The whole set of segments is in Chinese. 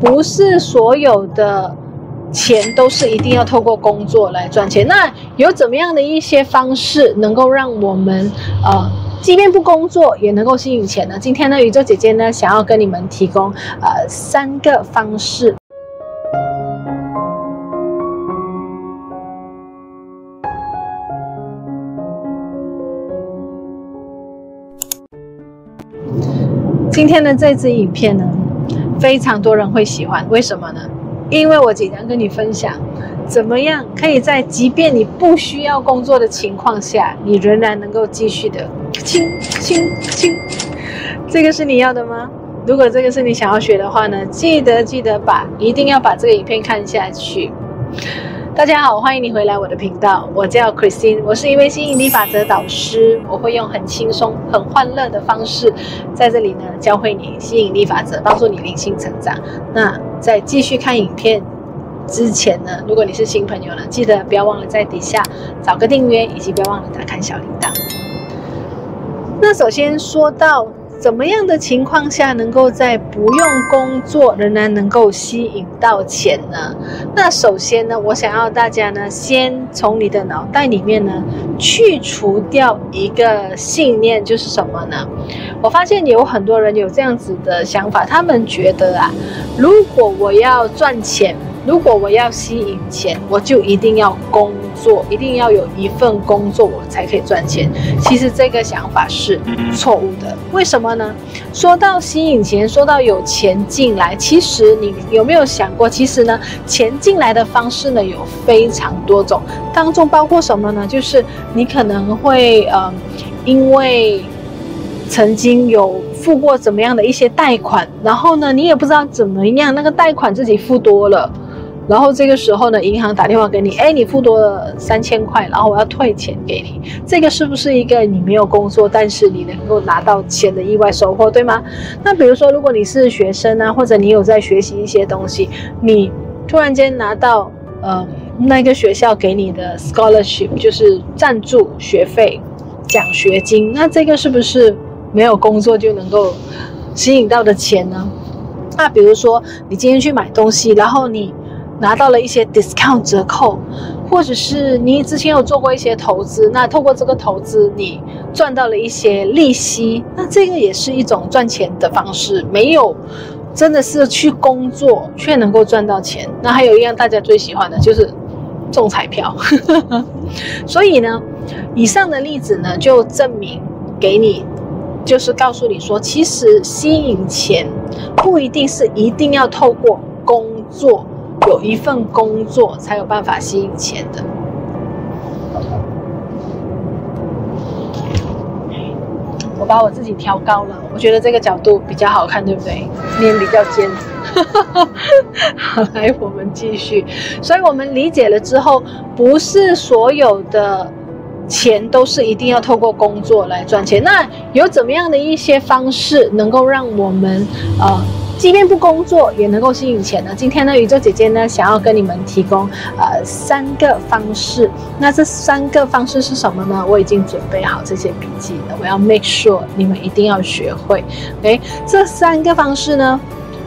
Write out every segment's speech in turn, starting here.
不是所有的钱都是一定要透过工作来赚钱。那有怎么样的一些方式能够让我们呃，即便不工作也能够吸引钱呢？今天呢，宇宙姐姐呢，想要跟你们提供呃三个方式。今天的这支影片呢，非常多人会喜欢，为什么呢？因为我经常跟你分享，怎么样可以在即便你不需要工作的情况下，你仍然能够继续的轻轻轻。这个是你要的吗？如果这个是你想要学的话呢，记得记得把一定要把这个影片看下去。大家好，欢迎你回来我的频道。我叫 Christine，我是一位吸引力法则导师。我会用很轻松、很欢乐的方式，在这里呢教会你吸引力法则，帮助你灵性成长。那在继续看影片之前呢，如果你是新朋友呢，记得不要忘了在底下找个订阅，以及不要忘了打开小铃铛。那首先说到。怎么样的情况下能够在不用工作仍然能够吸引到钱呢？那首先呢，我想要大家呢，先从你的脑袋里面呢，去除掉一个信念，就是什么呢？我发现有很多人有这样子的想法，他们觉得啊，如果我要赚钱。如果我要吸引钱，我就一定要工作，一定要有一份工作，我才可以赚钱。其实这个想法是错误的。为什么呢？说到吸引钱，说到有钱进来，其实你有没有想过，其实呢，钱进来的方式呢有非常多种，当中包括什么呢？就是你可能会呃，因为曾经有付过怎么样的一些贷款，然后呢，你也不知道怎么样，那个贷款自己付多了。然后这个时候呢，银行打电话给你，哎，你付多了三千块，然后我要退钱给你。这个是不是一个你没有工作，但是你能够拿到钱的意外收获，对吗？那比如说，如果你是学生啊，或者你有在学习一些东西，你突然间拿到呃那个学校给你的 scholarship，就是赞助学费、奖学金，那这个是不是没有工作就能够吸引到的钱呢？那比如说你今天去买东西，然后你拿到了一些 discount 折扣，或者是你之前有做过一些投资，那透过这个投资你赚到了一些利息，那这个也是一种赚钱的方式。没有真的是去工作却能够赚到钱。那还有一样大家最喜欢的就是中彩票。所以呢，以上的例子呢就证明给你，就是告诉你说，其实吸引钱不一定是一定要透过工作。有一份工作才有办法吸引钱的。我把我自己调高了，我觉得这个角度比较好看，对不对？脸比较尖。好，来，我们继续。所以我们理解了之后，不是所有的钱都是一定要透过工作来赚钱。那有怎么样的一些方式能够让我们呃？即便不工作也能够吸引钱呢？今天呢，宇宙姐姐呢想要跟你们提供呃三个方式。那这三个方式是什么呢？我已经准备好这些笔记了，我要 make sure 你们一定要学会。OK，这三个方式呢，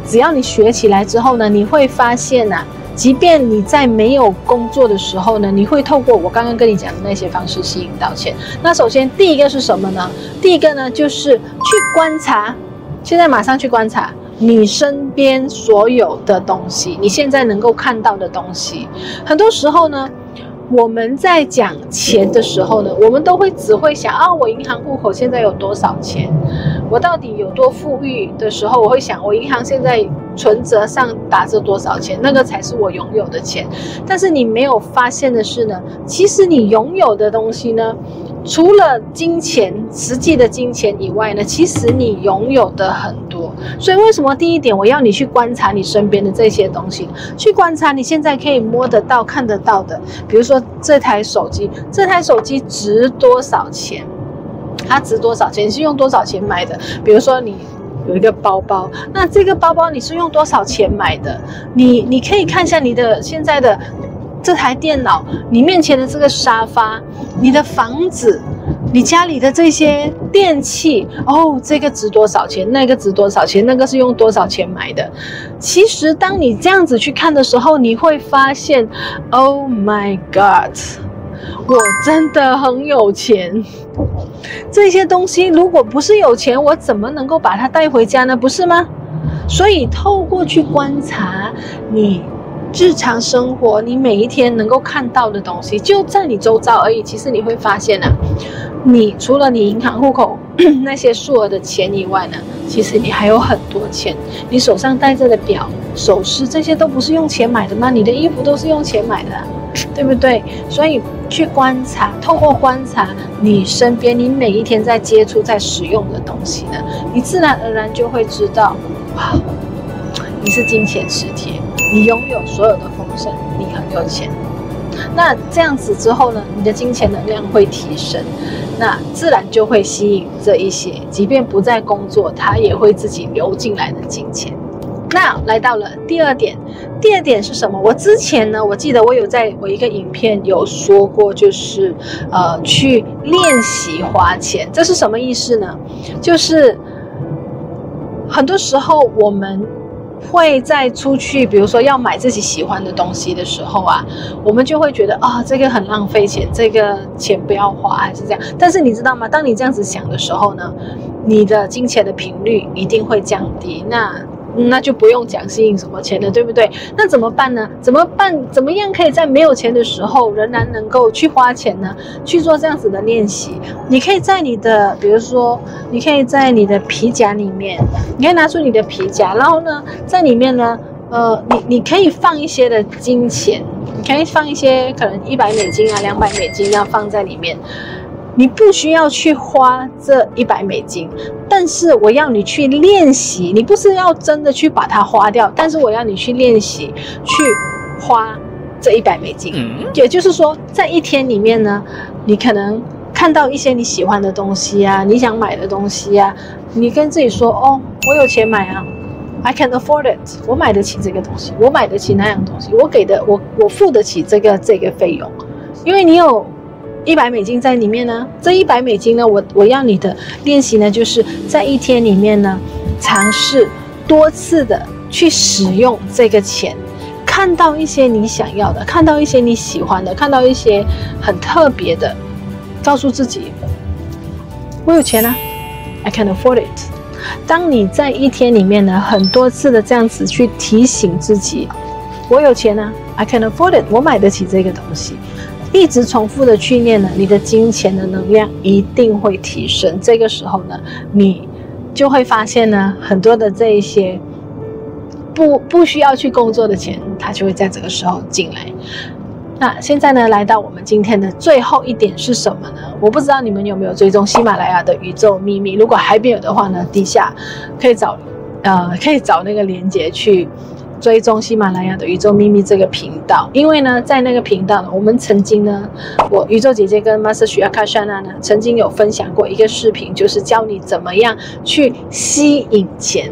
只要你学起来之后呢，你会发现呐、啊，即便你在没有工作的时候呢，你会透过我刚刚跟你讲的那些方式吸引到钱。那首先第一个是什么呢？第一个呢就是去观察，现在马上去观察。你身边所有的东西，你现在能够看到的东西，很多时候呢，我们在讲钱的时候呢，我们都会只会想啊，我银行户口现在有多少钱，我到底有多富裕的时候，我会想，我银行现在存折上打着多少钱，那个才是我拥有的钱。但是你没有发现的是呢，其实你拥有的东西呢，除了金钱，实际的金钱以外呢，其实你拥有的很多。所以为什么第一点我要你去观察你身边的这些东西，去观察你现在可以摸得到、看得到的，比如说这台手机，这台手机值多少钱？它值多少钱？是用多少钱买的？比如说你有一个包包，那这个包包你是用多少钱买的？你你可以看一下你的现在的。这台电脑，你面前的这个沙发，你的房子，你家里的这些电器，哦，这个值多少钱？那个值多少钱？那个是用多少钱买的？其实，当你这样子去看的时候，你会发现，Oh my God，我真的很有钱。这些东西如果不是有钱，我怎么能够把它带回家呢？不是吗？所以，透过去观察你。日常生活，你每一天能够看到的东西就在你周遭而已。其实你会发现呢、啊，你除了你银行户口 那些数额的钱以外呢，其实你还有很多钱。你手上戴着的表、首饰，这些都不是用钱买的吗？你的衣服都是用钱买的，对不对？所以去观察，透过观察你身边，你每一天在接触、在使用的东西呢，你自然而然就会知道，哇，你是金钱磁铁。你拥有所有的丰盛，你很有钱。那这样子之后呢，你的金钱能量会提升，那自然就会吸引这一些，即便不在工作，它也会自己流进来的金钱。那来到了第二点，第二点是什么？我之前呢，我记得我有在我一个影片有说过，就是呃，去练习花钱，这是什么意思呢？就是很多时候我们。会在出去，比如说要买自己喜欢的东西的时候啊，我们就会觉得啊、这个很浪费钱，这个钱不要花，还是这样。但是你知道吗？当你这样子想的时候呢，你的金钱的频率一定会降低。那。那就不用讲吸引什么钱了，对不对？那怎么办呢？怎么办？怎么样可以在没有钱的时候仍然能够去花钱呢？去做这样子的练习。你可以在你的，比如说，你可以在你的皮夹里面，你可以拿出你的皮夹，然后呢，在里面呢，呃，你你可以放一些的金钱，你可以放一些可能一百美金啊、两百美金要放在里面。你不需要去花这一百美金，但是我要你去练习。你不是要真的去把它花掉，但是我要你去练习，去花这一百美金。也就是说，在一天里面呢，你可能看到一些你喜欢的东西啊，你想买的东西啊，你跟自己说：“哦，我有钱买啊，I can afford it，我买得起这个东西，我买得起那样东西，我给的，我我付得起这个这个费用，因为你有。”一百美金在里面呢，这一百美金呢，我我要你的练习呢，就是在一天里面呢，尝试多次的去使用这个钱，看到一些你想要的，看到一些你喜欢的，看到一些很特别的，告诉自己，我有钱啊，I can afford it。当你在一天里面呢，很多次的这样子去提醒自己，我有钱啊，I can afford it，我买得起这个东西。一直重复的去念呢，你的金钱的能量一定会提升。这个时候呢，你就会发现呢，很多的这一些不不需要去工作的钱，它就会在这个时候进来。那现在呢，来到我们今天的最后一点是什么呢？我不知道你们有没有追踪喜马拉雅的宇宙秘密。如果还没有的话呢，底下可以找呃可以找那个链接去。追踪喜马拉雅的宇宙秘密这个频道，因为呢，在那个频道呢，我们曾经呢，我宇宙姐姐跟 Master 许亚卡莎娜呢，曾经有分享过一个视频，就是教你怎么样去吸引钱，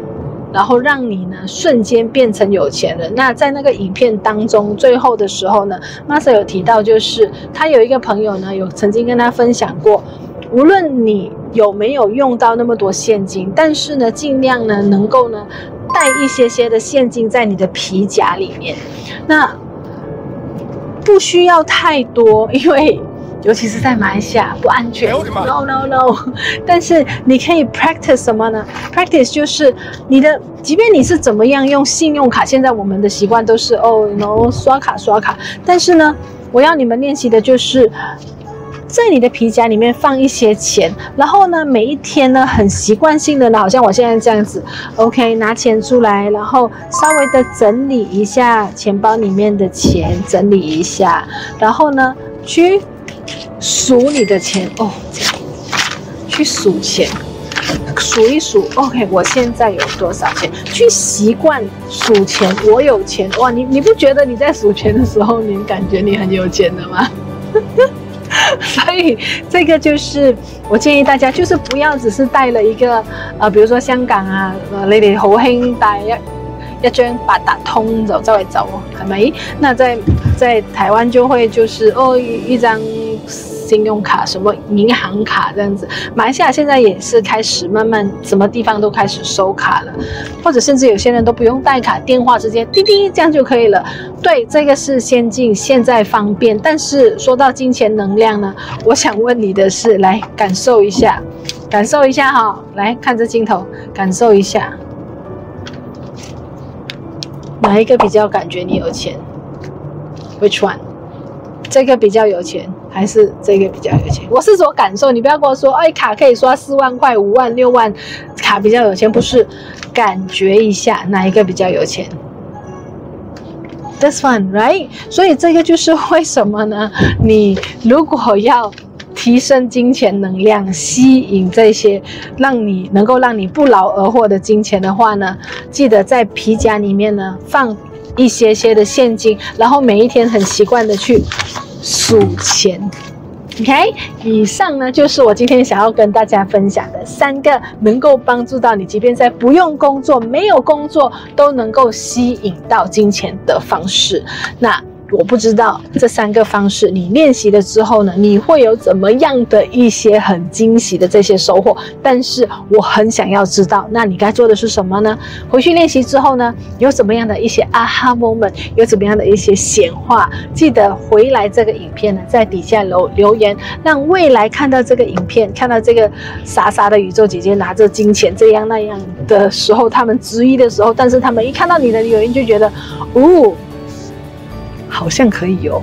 然后让你呢瞬间变成有钱人。那在那个影片当中，最后的时候呢，Master 有提到，就是他有一个朋友呢，有曾经跟他分享过，无论你有没有用到那么多现金，但是呢，尽量呢能够呢。带一些些的现金在你的皮夹里面，那不需要太多，因为 尤其是在马来西亚不安全。No no no！但是你可以 practice 什么呢？practice 就是你的，即便你是怎么样用信用卡，现在我们的习惯都是哦，no 刷卡刷卡。但是呢，我要你们练习的就是。在你的皮夹里面放一些钱，然后呢，每一天呢，很习惯性的呢，好像我现在这样子，OK，拿钱出来，然后稍微的整理一下钱包里面的钱，整理一下，然后呢，去数你的钱哦，去数钱，数一数，OK，我现在有多少钱？去习惯数钱，我有钱哇！你你不觉得你在数钱的时候，你感觉你很有钱的吗？所以这个就是我建议大家，就是不要只是带了一个呃，比如说香港啊，呃，你哋好兴带一一张八达通走周围走，系咪？那在在台湾就会就是哦一张。信用卡、什么银行卡这样子。马来西亚现在也是开始慢慢什么地方都开始收卡了，或者甚至有些人都不用带卡，电话直接滴滴这样就可以了。对，这个是先进，现在方便。但是说到金钱能量呢，我想问你的是，来感受一下，感受一下哈，来看着镜头，感受一下。哪一个比较感觉你有钱？Which one？这个比较有钱，还是这个比较有钱？我是说感受，你不要跟我说，哎，卡可以刷四万块、五万、六万，卡比较有钱，不是？感觉一下哪一个比较有钱？This one，right？所以这个就是为什么呢？你如果要。提升金钱能量，吸引这些让你能够让你不劳而获的金钱的话呢，记得在皮夹里面呢放一些些的现金，然后每一天很习惯的去数钱。OK，以上呢就是我今天想要跟大家分享的三个能够帮助到你，即便在不用工作、没有工作都能够吸引到金钱的方式。那。我不知道这三个方式，你练习了之后呢，你会有怎么样的一些很惊喜的这些收获？但是我很想要知道，那你该做的是什么呢？回去练习之后呢，有怎么样的一些 aha moment，有怎么样的一些显化？记得回来这个影片呢，在底下留留言，让未来看到这个影片，看到这个傻傻的宇宙姐姐拿着金钱这样那样的时候，他们质疑的时候，但是他们一看到你的留言就觉得，哦。好像可以哦，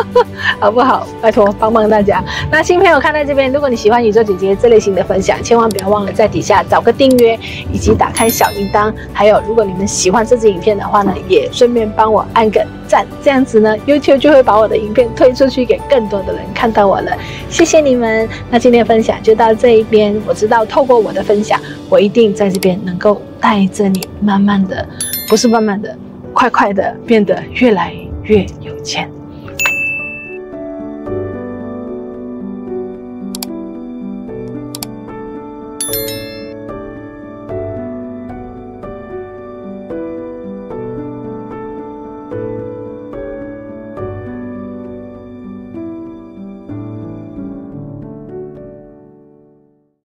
好不好？拜托帮帮大家。那新朋友看到这边，如果你喜欢宇宙姐姐这类型的分享，千万不要忘了在底下找个订阅，以及打开小铃铛。还有，如果你们喜欢这支影片的话呢，也顺便帮我按个赞，这样子呢，YouTube 就会把我的影片推出去给更多的人看到我了。谢谢你们。那今天的分享就到这一边。我知道透过我的分享，我一定在这边能够带着你，慢慢的，不是慢慢的，快快的变得越来越。越有钱。